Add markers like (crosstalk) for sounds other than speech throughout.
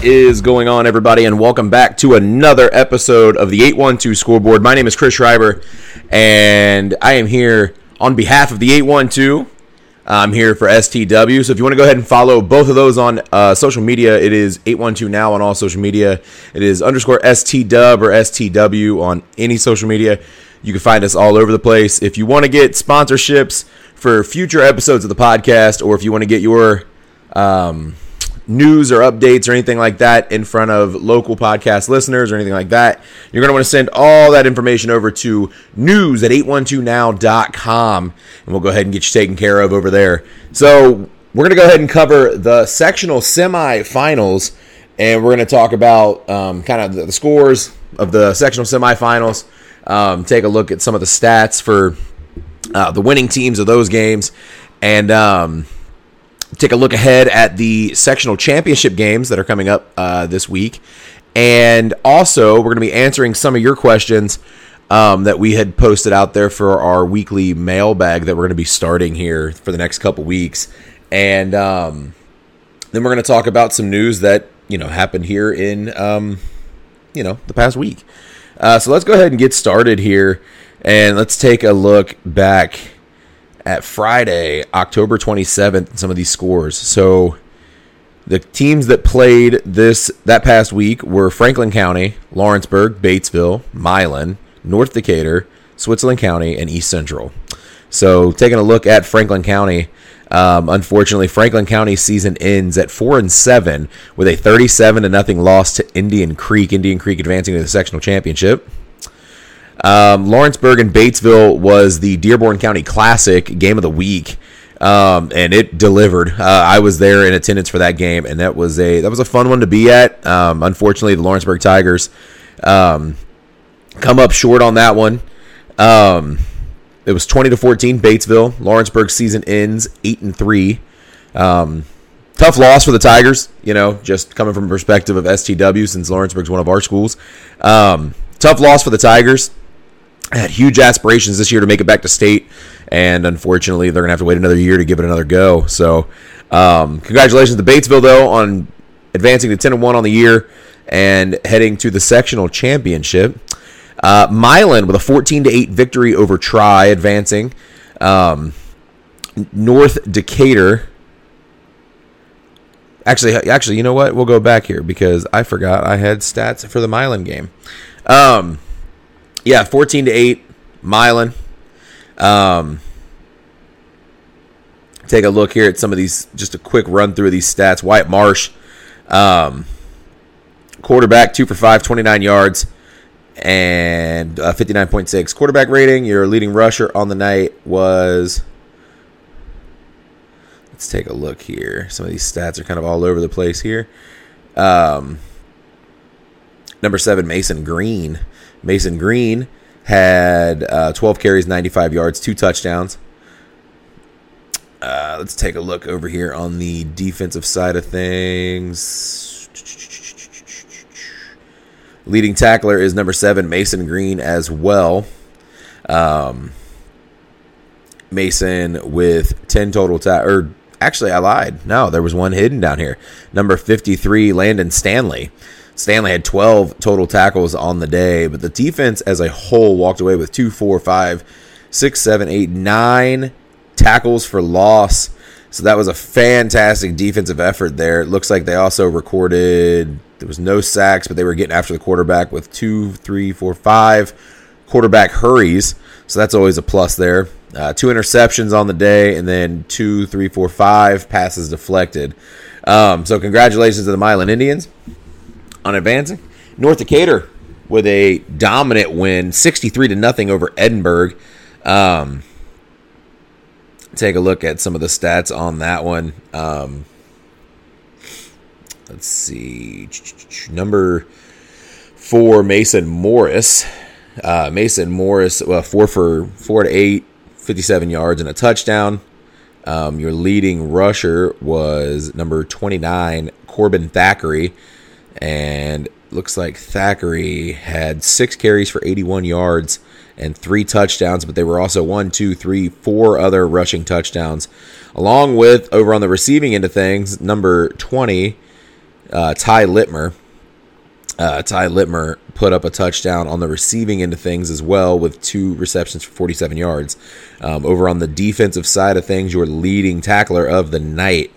Is going on, everybody, and welcome back to another episode of the 812 Scoreboard. My name is Chris Schreiber, and I am here on behalf of the 812. I'm here for STW, so if you want to go ahead and follow both of those on uh, social media, it is 812 now on all social media. It is underscore STW or STW on any social media. You can find us all over the place. If you want to get sponsorships for future episodes of the podcast, or if you want to get your um, news or updates or anything like that in front of local podcast listeners or anything like that, you're going to want to send all that information over to news at 812now.com and we'll go ahead and get you taken care of over there. So, we're going to go ahead and cover the sectional semifinals and we're going to talk about um, kind of the, scores of the sectional semifinals, um, take a look at some of the stats for uh, the winning teams of those games, and. Um, take a look ahead at the sectional championship games that are coming up uh, this week. And also, we're going to be answering some of your questions um, that we had posted out there for our weekly mailbag that we're going to be starting here for the next couple weeks. And um, then we're going to talk about some news that, you know, happened here in, um, you know, the past week. Uh, so let's go ahead and get started here. And let's take a look back at Friday, October 27th, some of these scores. So the teams that played this that past week were Franklin County, Lawrenceburg, Batesville, Milan, North Decatur, Switzerland County, and East Central. So taking a look at Franklin County, um, unfortunately, Franklin County's season ends at four and seven with a 37 to nothing loss to Indian Creek. Indian Creek advancing to the sectional championship. Um, Lawrenceburg and Batesville was the Dearborn County Classic game of the week. Um, and it delivered. Uh, I was there in attendance for that game, and that was a that was a fun one to be at. Um, unfortunately, the Lawrenceburg Tigers um, come up short on that one. Um, it was twenty to fourteen. Batesville. Lawrenceburg season ends eight and three. Um, tough loss for the Tigers. You know, just coming from perspective of STW, since Lawrenceburg's one of our schools. Um, tough loss for the Tigers had huge aspirations this year to make it back to state, and unfortunately, they're gonna have to wait another year to give it another go. So, um, congratulations to Batesville though on advancing to ten and one on the year and heading to the sectional championship. Uh, Milan with a fourteen to eight victory over Try, advancing. Um, North Decatur. Actually, actually, you know what? We'll go back here because I forgot I had stats for the Milan game. Um, yeah, 14 to 8, Milan. Um, take a look here at some of these, just a quick run through of these stats. Wyatt Marsh, um, quarterback, 2 for 5, 29 yards, and uh, 59.6. Quarterback rating, your leading rusher on the night was. Let's take a look here. Some of these stats are kind of all over the place here. Um, number seven, Mason Green. Mason Green had uh, 12 carries, 95 yards, two touchdowns. Uh, let's take a look over here on the defensive side of things. Leading tackler is number seven, Mason Green, as well. Um, Mason with 10 total ta- or actually I lied. No, there was one hidden down here. Number 53, Landon Stanley. Stanley had 12 total tackles on the day, but the defense as a whole walked away with two, four, five, six, seven, eight, nine tackles for loss. So that was a fantastic defensive effort there. It looks like they also recorded there was no sacks, but they were getting after the quarterback with two, three, four, five quarterback hurries. So that's always a plus there. Uh, two interceptions on the day, and then two, three, four, five passes deflected. Um, so congratulations to the Milan Indians on advancing. North Decatur with a dominant win, 63 to nothing over Edinburgh. Um, take a look at some of the stats on that one. Um, let's see. Number four, Mason Morris. Uh, Mason Morris, well, four for four to eight, 57 yards and a touchdown. Um, your leading rusher was number 29, Corbin Thackeray and looks like Thackeray had six carries for 81 yards and three touchdowns, but they were also one, two, three, four other rushing touchdowns, along with over on the receiving end of things, number 20, uh, Ty Litmer. Uh, Ty Litmer put up a touchdown on the receiving end of things as well with two receptions for 47 yards. Um, over on the defensive side of things, your leading tackler of the night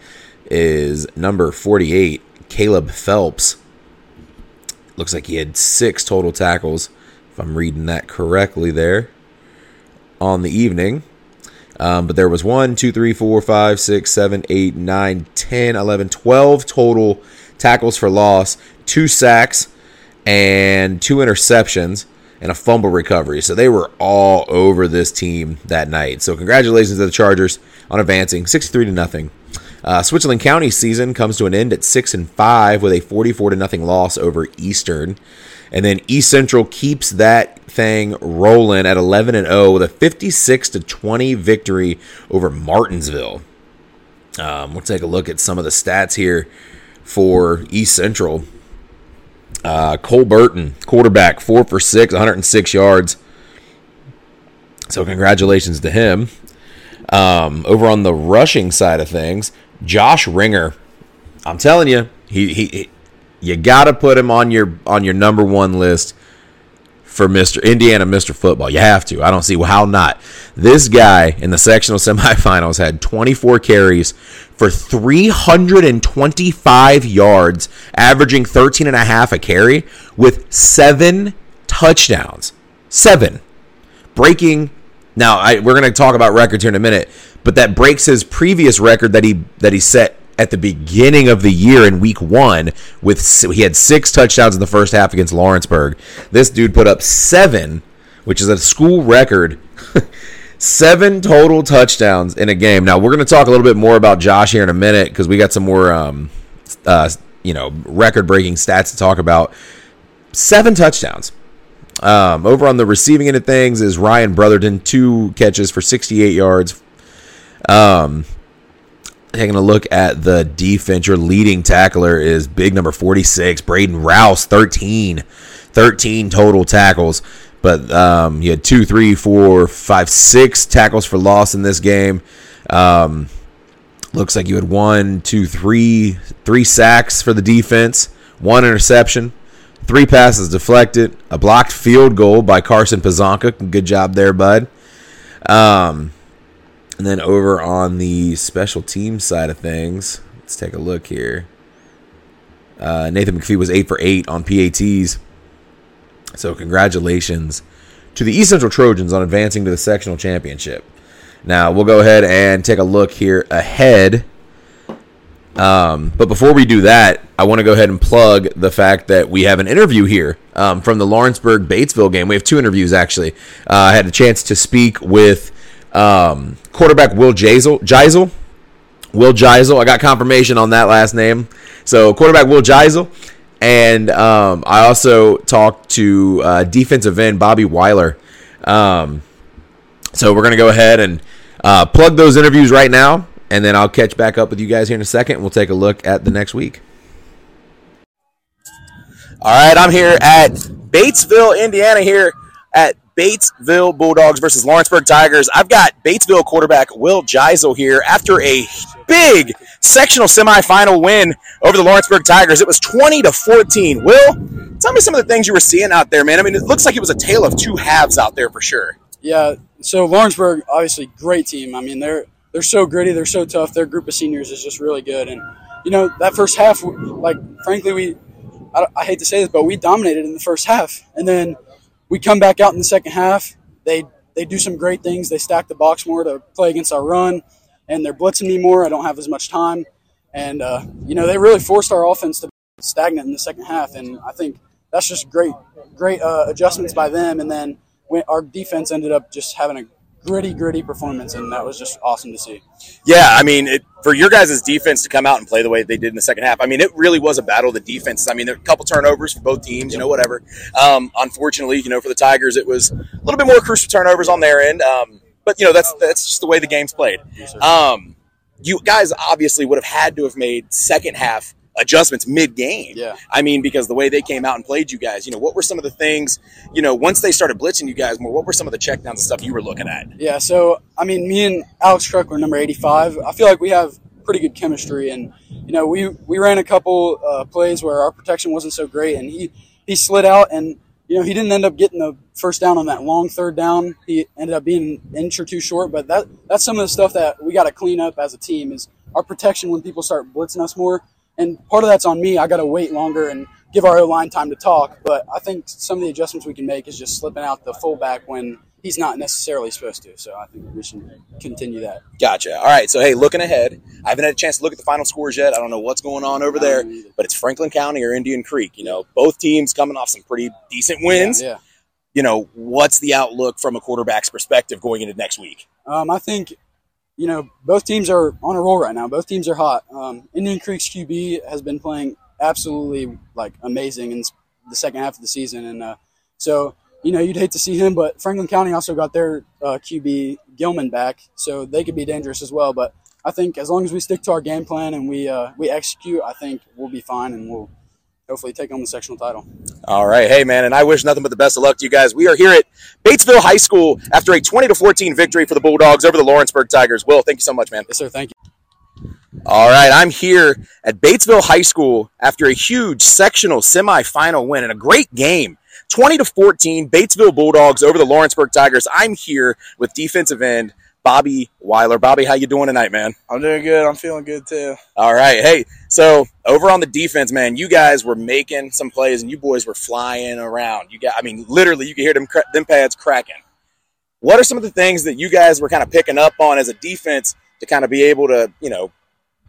is number 48, Caleb Phelps. Looks like he had six total tackles, if I'm reading that correctly there, on the evening. Um, but there was 1, 2, 3, 4, 5, 6, 7, 8, 9, 10, 11, 12 total tackles for loss, two sacks, and two interceptions and a fumble recovery. So they were all over this team that night. So congratulations to the Chargers on advancing 63 to nothing. Uh, Switzerland County season comes to an end at six and five with a 44 to nothing loss over Eastern, and then East Central keeps that thing rolling at 11 and 0 with a 56 to 20 victory over Martinsville. Um, we'll take a look at some of the stats here for East Central. Uh, Cole Burton, quarterback, four for six, 106 yards. So congratulations to him. Um, over on the rushing side of things, Josh Ringer. I'm telling you, he, he, he you got to put him on your on your number one list for Mr. Indiana Mr. Football. You have to. I don't see how not. This guy in the sectional (laughs) semifinals had 24 carries for 325 yards, averaging 13 and a half a carry with seven touchdowns. Seven. Breaking now I, we're going to talk about records here in a minute, but that breaks his previous record that he that he set at the beginning of the year in week one with he had six touchdowns in the first half against Lawrenceburg. This dude put up seven, which is a school record. (laughs) seven total touchdowns in a game. Now we're going to talk a little bit more about Josh here in a minute because we got some more, um, uh, you know, record-breaking stats to talk about. Seven touchdowns. Um, over on the receiving end of things is Ryan Brotherton, two catches for 68 yards. Um, taking a look at the defense, your leading tackler is big number 46, Braden Rouse, 13. 13 total tackles. But um, you had two, three, four, five, six tackles for loss in this game. Um, looks like you had one, two, three, three sacks for the defense, one interception, three passes deflected, a blocked field goal by Carson Pazanka. Good job there, bud. Um, and then over on the special team side of things, let's take a look here. Uh, Nathan McPhee was eight for eight on PATs. So congratulations to the East Central Trojans on advancing to the sectional championship. Now we'll go ahead and take a look here ahead. Um, but before we do that, I want to go ahead and plug the fact that we have an interview here um, from the Lawrenceburg Batesville game. We have two interviews actually. Uh, I had a chance to speak with um, quarterback Will Jaisel, Geisel. Will Geisel. I got confirmation on that last name. So quarterback Will Geisel. And um, I also talked to uh, defensive end Bobby Weiler. Um, so we're going to go ahead and uh, plug those interviews right now. And then I'll catch back up with you guys here in a second. We'll take a look at the next week. All right, I'm here at Batesville, Indiana, here at Batesville Bulldogs versus Lawrenceburg Tigers. I've got Batesville quarterback Will Geisel here after a big sectional semifinal win over the Lawrenceburg Tigers. It was 20 to 14. Will, tell me some of the things you were seeing out there, man. I mean, it looks like it was a tale of two halves out there for sure. Yeah, so Lawrenceburg, obviously, great team. I mean, they're they're so gritty, they're so tough. Their group of seniors is just really good, and you know that first half, like frankly, we I, I hate to say this, but we dominated in the first half, and then we come back out in the second half. They they do some great things. They stack the box more to play against our run, and they're blitzing me more. I don't have as much time, and uh, you know they really forced our offense to be stagnant in the second half. And I think that's just great, great uh, adjustments by them. And then when our defense ended up just having a gritty, gritty performance, and that was just awesome to see. Yeah, I mean, it, for your guys' defense to come out and play the way they did in the second half, I mean, it really was a battle of the defenses. I mean, there were a couple turnovers for both teams, you know, whatever. Um, unfortunately, you know, for the Tigers, it was a little bit more crucial turnovers on their end. Um, but you know, that's that's just the way the game's played. Um, you guys obviously would have had to have made second half adjustments mid game. Yeah. I mean, because the way they came out and played you guys, you know, what were some of the things, you know, once they started blitzing you guys more, what were some of the checkdowns and stuff you were looking at? Yeah, so I mean, me and Alex Truck were number 85. I feel like we have pretty good chemistry, and you know, we we ran a couple uh, plays where our protection wasn't so great, and he he slid out, and you know, he didn't end up getting the first down on that long third down. He ended up being an inch or two short, but that that's some of the stuff that we got to clean up as a team is our protection when people start blitzing us more. And part of that's on me. I got to wait longer and give our O line time to talk. But I think some of the adjustments we can make is just slipping out the fullback when he's not necessarily supposed to. So I think we should continue that. Gotcha. All right. So hey, looking ahead, I haven't had a chance to look at the final scores yet. I don't know what's going on over there, but it's Franklin County or Indian Creek. You know, both teams coming off some pretty decent wins. Yeah. yeah. You know, what's the outlook from a quarterback's perspective going into next week? Um, I think you know, both teams are on a roll right now. Both teams are hot. Um, Indian Creek's QB has been playing absolutely like amazing in the second half of the season, and uh, so you know you'd hate to see him. But Franklin County also got their uh, QB Gilman back, so they could be dangerous as well. But I think as long as we stick to our game plan and we uh, we execute, I think we'll be fine and we'll hopefully take home the sectional title. All right, hey man, and I wish nothing but the best of luck to you guys. We are here at Batesville High School after a 20 to 14 victory for the Bulldogs over the Lawrenceburg Tigers. Will, thank you so much, man. Yes, sir. Thank you. All right, I'm here at Batesville High School after a huge sectional semifinal win and a great game. 20 to 14, Batesville Bulldogs over the Lawrenceburg Tigers. I'm here with defensive end Bobby Weiler. Bobby, how you doing tonight, man? I'm doing good. I'm feeling good too. All right. Hey, so over on the defense, man, you guys were making some plays and you boys were flying around. You got, I mean, literally, you could hear them them pads cracking. What are some of the things that you guys were kind of picking up on as a defense to kind of be able to, you know,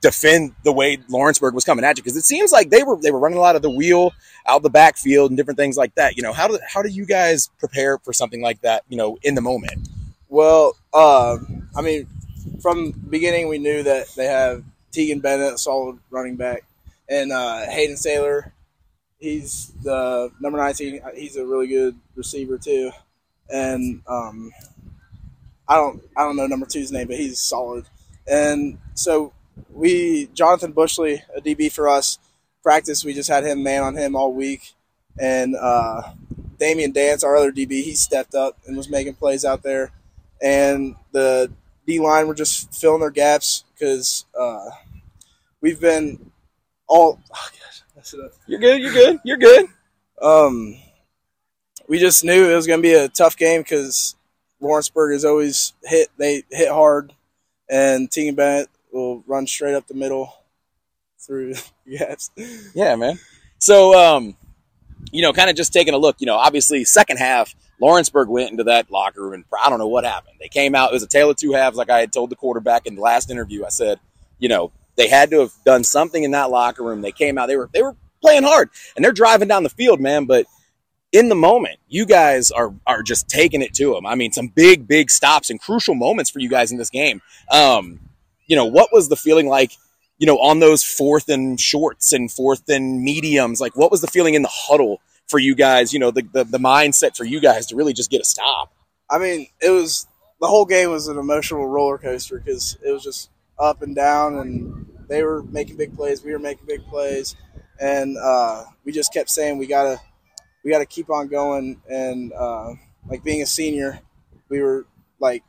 defend the way Lawrenceburg was coming at you? Because it seems like they were they were running a lot of the wheel out the backfield and different things like that. You know, how do how do you guys prepare for something like that? You know, in the moment. Well, uh, I mean, from the beginning, we knew that they have Tegan Bennett, solid running back, and uh, Hayden Saylor. He's the number 19. He's a really good receiver too, and um, I don't I don't know number two's name, but he's solid. And so we Jonathan Bushley, a DB for us, practice. We just had him man on him all week, and uh, Damian Dance, our other DB, he stepped up and was making plays out there and the D line were just filling their gaps because uh, we've been all. Oh gosh, you're good. You're good. You're good. Um, we just knew it was going to be a tough game because Lawrenceburg is always hit. They hit hard, and Tegan Bennett will run straight up the middle through (laughs) gaps. Yeah, man. So, um, you know, kind of just taking a look. You know, obviously, second half Lawrenceburg went into that locker room and I don't know what happened. They came out, it was a tale of two halves, like I had told the quarterback in the last interview. I said, you know, they had to have done something in that locker room. They came out, they were they were playing hard and they're driving down the field, man, but in the moment, you guys are are just taking it to them. I mean, some big, big stops and crucial moments for you guys in this game. Um, you know, what was the feeling like, you know, on those fourth and shorts and fourth and mediums? Like, what was the feeling in the huddle for you guys, you know, the, the, the mindset for you guys to really just get a stop? I mean, it was the whole game was an emotional roller coaster because it was just up and down, and they were making big plays, we were making big plays, and uh, we just kept saying we gotta we gotta keep on going. And uh, like being a senior, we were like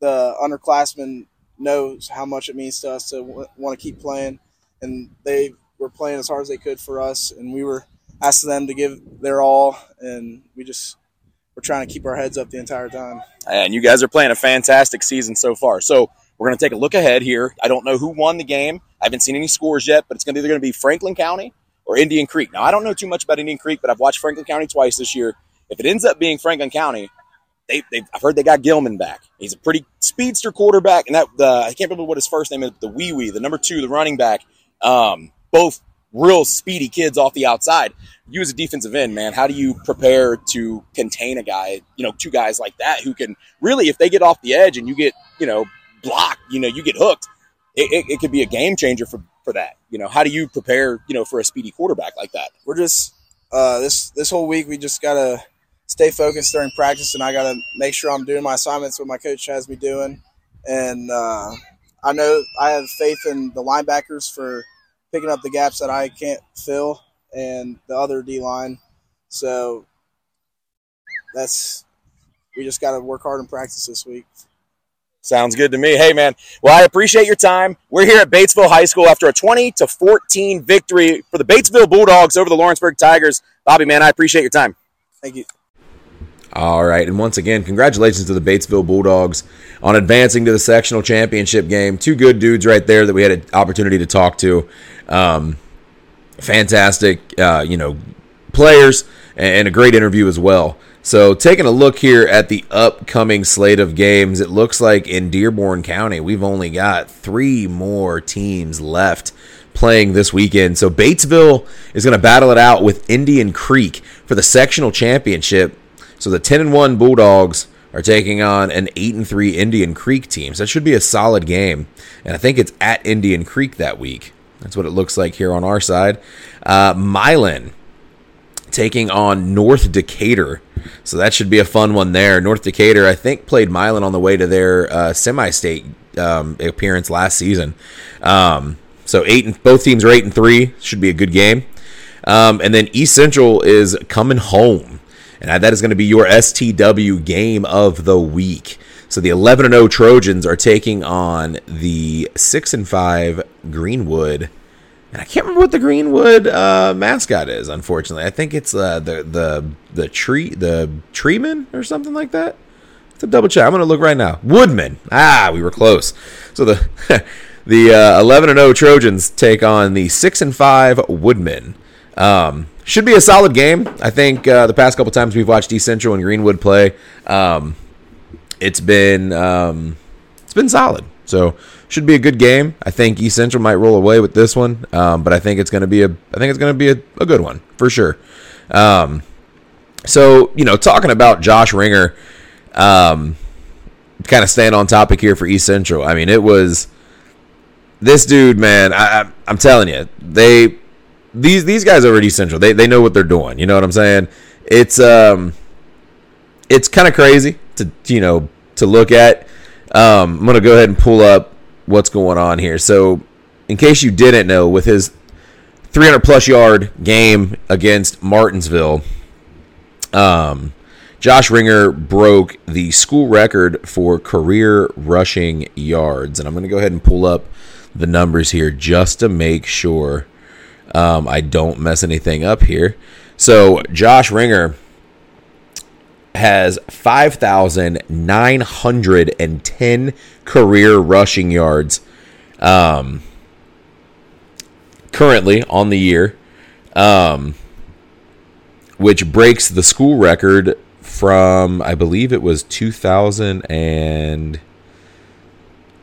the underclassmen knows how much it means to us to w- want to keep playing, and they were playing as hard as they could for us, and we were asked them to give their all, and we just we're trying to keep our heads up the entire time. And you guys are playing a fantastic season so far. So we're going to take a look ahead here. I don't know who won the game. I haven't seen any scores yet, but it's going to either going to be Franklin County or Indian Creek. Now I don't know too much about Indian Creek, but I've watched Franklin County twice this year. If it ends up being Franklin County, they, I've heard they got Gilman back. He's a pretty speedster quarterback, and that the I can't remember what his first name is. The wee wee, the number two, the running back. Um, both real speedy kids off the outside. You as a defensive end, man, how do you prepare to contain a guy, you know, two guys like that who can really, if they get off the edge and you get, you know, blocked, you know, you get hooked, it, it, it could be a game changer for, for that. You know, how do you prepare, you know, for a speedy quarterback like that? We're just, uh, this, this whole week, we just got to stay focused during practice and I got to make sure I'm doing my assignments, what my coach has me doing. And, uh, I know I have faith in the linebackers for picking up the gaps that I can't fill and the other D line. So that's we just got to work hard in practice this week. Sounds good to me. Hey, man. Well, I appreciate your time. We're here at Batesville High School after a 20 to 14 victory for the Batesville Bulldogs over the Lawrenceburg Tigers. Bobby, man, I appreciate your time. Thank you. All right, and once again, congratulations to the Batesville Bulldogs on advancing to the sectional championship game. Two good dudes right there that we had an opportunity to talk to. Um, fantastic, uh, you know, players and a great interview as well. So, taking a look here at the upcoming slate of games, it looks like in Dearborn County, we've only got three more teams left playing this weekend. So, Batesville is going to battle it out with Indian Creek for the sectional championship. So, the 10 and 1 Bulldogs are taking on an 8 and 3 Indian Creek team. So, that should be a solid game. And I think it's at Indian Creek that week. That's what it looks like here on our side. Uh, Milan taking on North Decatur. So that should be a fun one there. North Decatur, I think, played Milan on the way to their uh, semi-state um, appearance last season. Um, so eight and both teams are eight and three. Should be a good game. Um, and then East Central is coming home, and that is going to be your STW game of the week. So the 11 and 0 Trojans are taking on the 6 and 5 Greenwood and I can't remember what the Greenwood uh, mascot is. Unfortunately, I think it's uh, the the the tree the treeman or something like that. To double check, I'm gonna look right now. Woodmen. Ah, we were close. So the (laughs) the uh, 11 and 0 Trojans take on the six and five Woodmen. Um, should be a solid game. I think uh, the past couple times we've watched East Central and Greenwood play, um, it's been um, it's been solid. So should be a good game. I think East Central might roll away with this one, um, but I think it's going to be a I think it's going to be a, a, good one for sure. Um, so you know, talking about Josh Ringer, um, kind of staying on topic here for East Central. I mean, it was this dude, man. I, I, I'm telling you, they these these guys over at Central, they they know what they're doing. You know what I'm saying? It's um, it's kind of crazy to you know to look at. Um, I'm gonna go ahead and pull up what's going on here. So, in case you didn't know, with his 300 plus yard game against Martinsville, um, Josh Ringer broke the school record for career rushing yards. And I'm to go ahead and pull up the numbers here just to make sure um, I don't mess anything up here. So, Josh Ringer has 5,910 career rushing yards um, currently on the year, um, which breaks the school record from, I believe it was 2000 and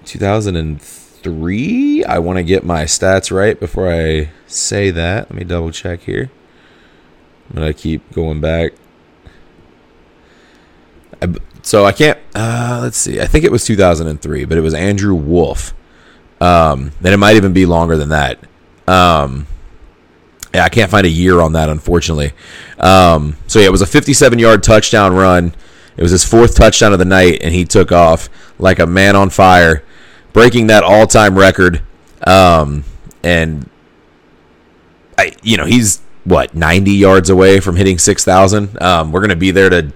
2003. I want to get my stats right before I say that. Let me double check here. But I'm to keep going back so I can't. Uh, let's see. I think it was 2003, but it was Andrew Wolf. Um, and it might even be longer than that. Um, yeah, I can't find a year on that, unfortunately. Um, so yeah, it was a 57-yard touchdown run. It was his fourth touchdown of the night, and he took off like a man on fire, breaking that all-time record. Um, and I, you know, he's what 90 yards away from hitting 6,000. Um, we're gonna be there to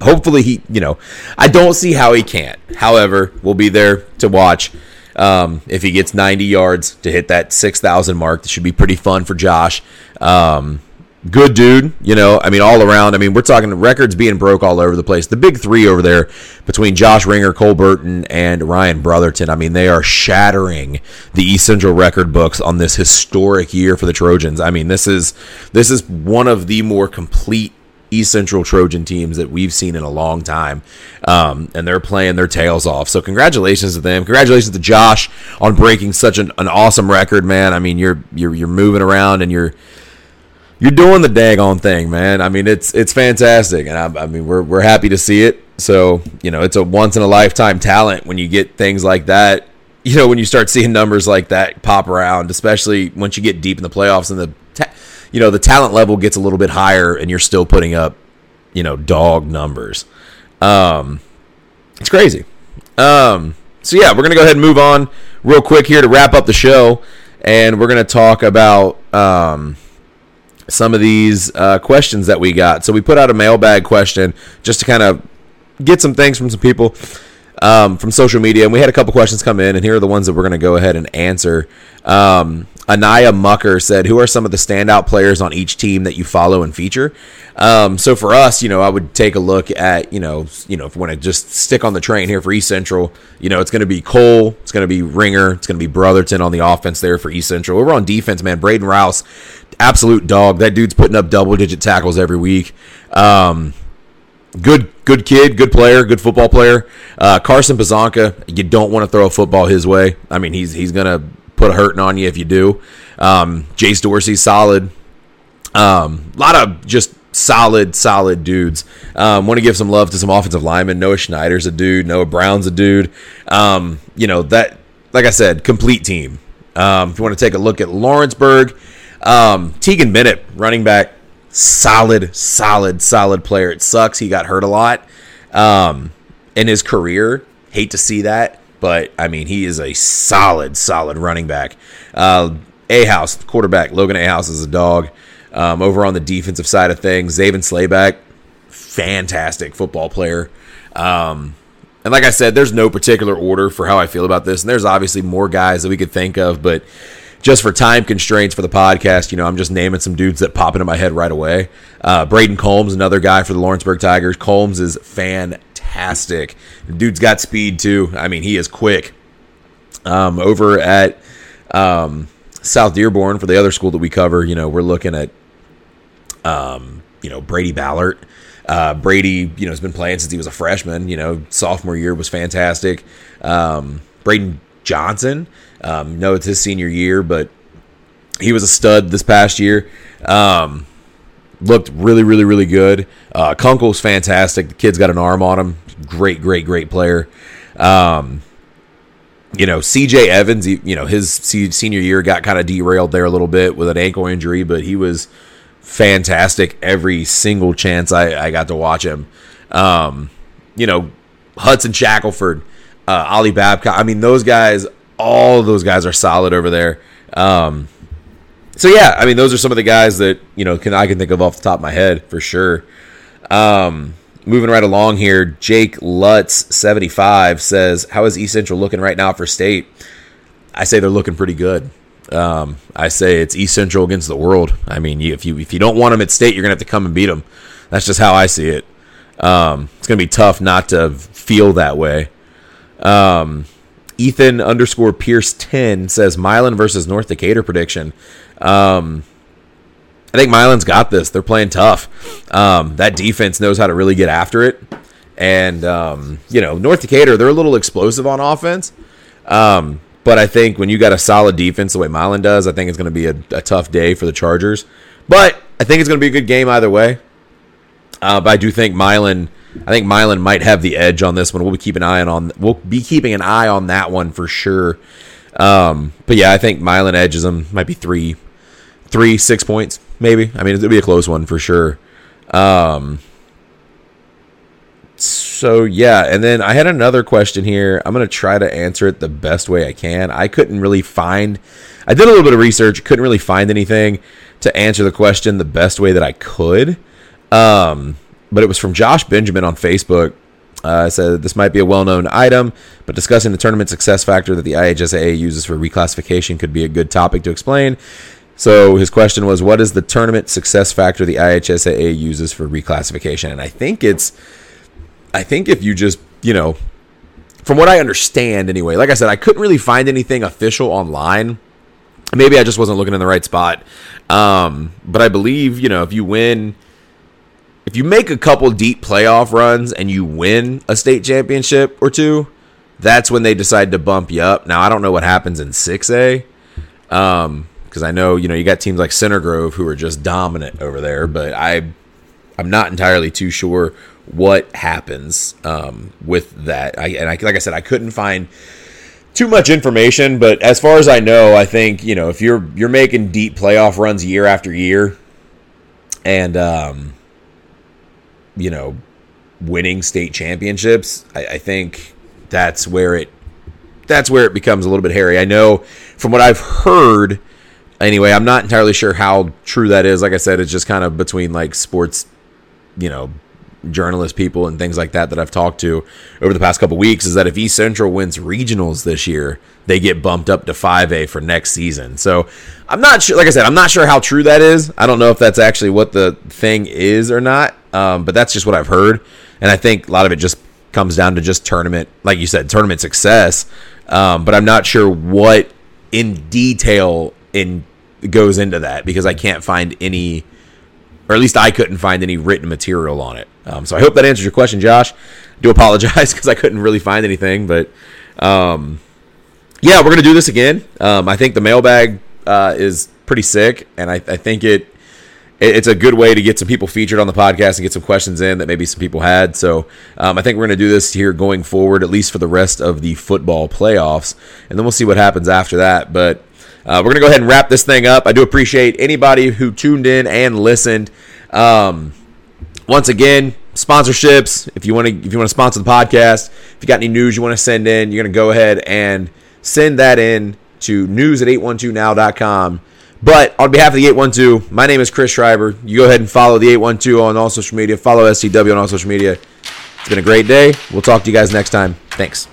hopefully he, you know, I don't see how he can't. However, we'll be there to watch. Um, if he gets 90 yards to hit that 6,000 mark, that should be pretty fun for Josh. Um, good dude, you know. I mean, all around. I mean, we're talking records being broke all over the place. The big three over there between Josh Ringer, Cole Burton, and Ryan Brotherton. I mean, they are shattering the East Central record books on this historic year for the Trojans. I mean, this is this is one of the more complete East Central Trojan teams that we've seen in a long time. Um, and they're playing their tails off. So congratulations to them. Congratulations to Josh on breaking such an, an awesome record, man. I mean, you're you're you're moving around and you're you're doing the daggone thing, man. I mean, it's it's fantastic, and I, I mean, we're we're happy to see it. So you know, it's a once in a lifetime talent when you get things like that. You know, when you start seeing numbers like that pop around, especially once you get deep in the playoffs and the you know the talent level gets a little bit higher and you're still putting up you know dog numbers um it's crazy um so yeah we're gonna go ahead and move on real quick here to wrap up the show and we're gonna talk about um some of these uh, questions that we got so we put out a mailbag question just to kind of get some things from some people um, from social media, and we had a couple questions come in, and here are the ones that we're going to go ahead and answer. Um, Anaya Mucker said, "Who are some of the standout players on each team that you follow and feature?" Um, so for us, you know, I would take a look at, you know, you know, if we want to just stick on the train here for East Central, you know, it's going to be Cole, it's going to be Ringer, it's going to be Brotherton on the offense there for East Central. Over on defense, man, Braden Rouse, absolute dog. That dude's putting up double digit tackles every week. Um, good good kid, good player, good football player. Uh, Carson Pazanka, you don't want to throw a football his way. I mean, he's he's gonna put a hurting on you if you do. Um, Jace Dorsey, solid. A um, lot of just solid, solid dudes. Um, want to give some love to some offensive linemen. Noah Schneider's a dude. Noah Brown's a dude. Um, you know that, like I said, complete team. Um, if you want to take a look at Lawrenceburg, um, Tegan Bennett, running back, solid, solid, solid player. It sucks he got hurt a lot um, in his career. Hate to see that, but I mean he is a solid, solid running back. Uh, a House, quarterback, Logan A House is a dog. Um, over on the defensive side of things, Zaven Slayback, fantastic football player. Um, and like I said, there's no particular order for how I feel about this. And there's obviously more guys that we could think of, but just for time constraints for the podcast, you know, I'm just naming some dudes that pop into my head right away. Uh, Braden Combs, another guy for the Lawrenceburg Tigers. Combs is fantastic. Dude's got speed too. I mean, he is quick. Um, over at um, South Dearborn for the other school that we cover, you know, we're looking at um, you know, Brady Ballard. Uh, Brady, you know, has been playing since he was a freshman. You know, sophomore year was fantastic. Um, Braden Johnson, um, no, it's his senior year, but he was a stud this past year. Um, looked really, really, really good. Uh, Kunkel's fantastic. The kid's got an arm on him. Great, great, great player. Um, you know, CJ Evans, you know, his senior year got kind of derailed there a little bit with an ankle injury, but he was fantastic every single chance I, I got to watch him. Um, you know, Hudson Shackelford, uh, Babcock. I mean, those guys, all those guys are solid over there. Um, so yeah, I mean, those are some of the guys that you know can I can think of off the top of my head for sure. Um, moving right along here, Jake Lutz seventy five says, "How is East Central looking right now for state?" I say they're looking pretty good. Um, I say it's East Central against the world. I mean, if you if you don't want them at state, you're gonna have to come and beat them. That's just how I see it. Um, it's gonna be tough not to feel that way. Um, Ethan underscore Pierce ten says Milan versus North Decatur prediction. Um, I think Milan's got this. They're playing tough. Um, that defense knows how to really get after it, and um, you know North Decatur they're a little explosive on offense. Um, but I think when you got a solid defense the way Milan does, I think it's going to be a, a, tough day for the Chargers. But I think it's going to be a good game either way. Uh, but I do think Milan, I think Milan might have the edge on this one. We'll be keeping an eye on. We'll be keeping an eye on that one for sure. Um, but yeah, I think Milan edges them. Might be three, three, six points, maybe. I mean, it'll be a close one for sure. Um, so yeah, and then I had another question here. I'm gonna try to answer it the best way I can. I couldn't really find. I did a little bit of research. Couldn't really find anything to answer the question the best way that I could. Um, but it was from Josh Benjamin on Facebook. Uh, said this might be a well-known item, but discussing the tournament success factor that the IHSAA uses for reclassification could be a good topic to explain. So his question was, "What is the tournament success factor the IHSAA uses for reclassification?" And I think it's I think if you just, you know, from what I understand anyway, like I said, I couldn't really find anything official online. Maybe I just wasn't looking in the right spot. Um, but I believe, you know, if you win, if you make a couple deep playoff runs and you win a state championship or two, that's when they decide to bump you up. Now, I don't know what happens in 6A. Um, because I know, you know, you got teams like Center Grove who are just dominant over there, but I I'm not entirely too sure what happens um, with that. I, and I, like I said, I couldn't find too much information, but as far as I know, I think you know if you're you're making deep playoff runs year after year, and um, you know winning state championships, I, I think that's where it that's where it becomes a little bit hairy. I know from what I've heard. Anyway, I'm not entirely sure how true that is. Like I said, it's just kind of between like sports, you know, journalist people and things like that that I've talked to over the past couple weeks is that if East Central wins regionals this year, they get bumped up to 5A for next season. So I'm not sure. Like I said, I'm not sure how true that is. I don't know if that's actually what the thing is or not. Um, but that's just what I've heard, and I think a lot of it just comes down to just tournament, like you said, tournament success. Um, but I'm not sure what in detail in goes into that because I can't find any, or at least I couldn't find any written material on it. Um, so I hope that answers your question, Josh. I do apologize (laughs) because I couldn't really find anything, but um, yeah, we're gonna do this again. Um, I think the mailbag uh, is pretty sick, and I, I think it it's a good way to get some people featured on the podcast and get some questions in that maybe some people had. So um, I think we're going to do this here going forward, at least for the rest of the football playoffs, and then we'll see what happens after that. But uh, we're going to go ahead and wrap this thing up. I do appreciate anybody who tuned in and listened. Um, once again, sponsorships. If you want to, if you want to sponsor the podcast, if you got any news you want to send in, you're going to go ahead and send that in to news at 812now.com. But on behalf of the 812, my name is Chris Schreiber. You go ahead and follow the 812 on all social media. Follow STW on all social media. It's been a great day. We'll talk to you guys next time. Thanks.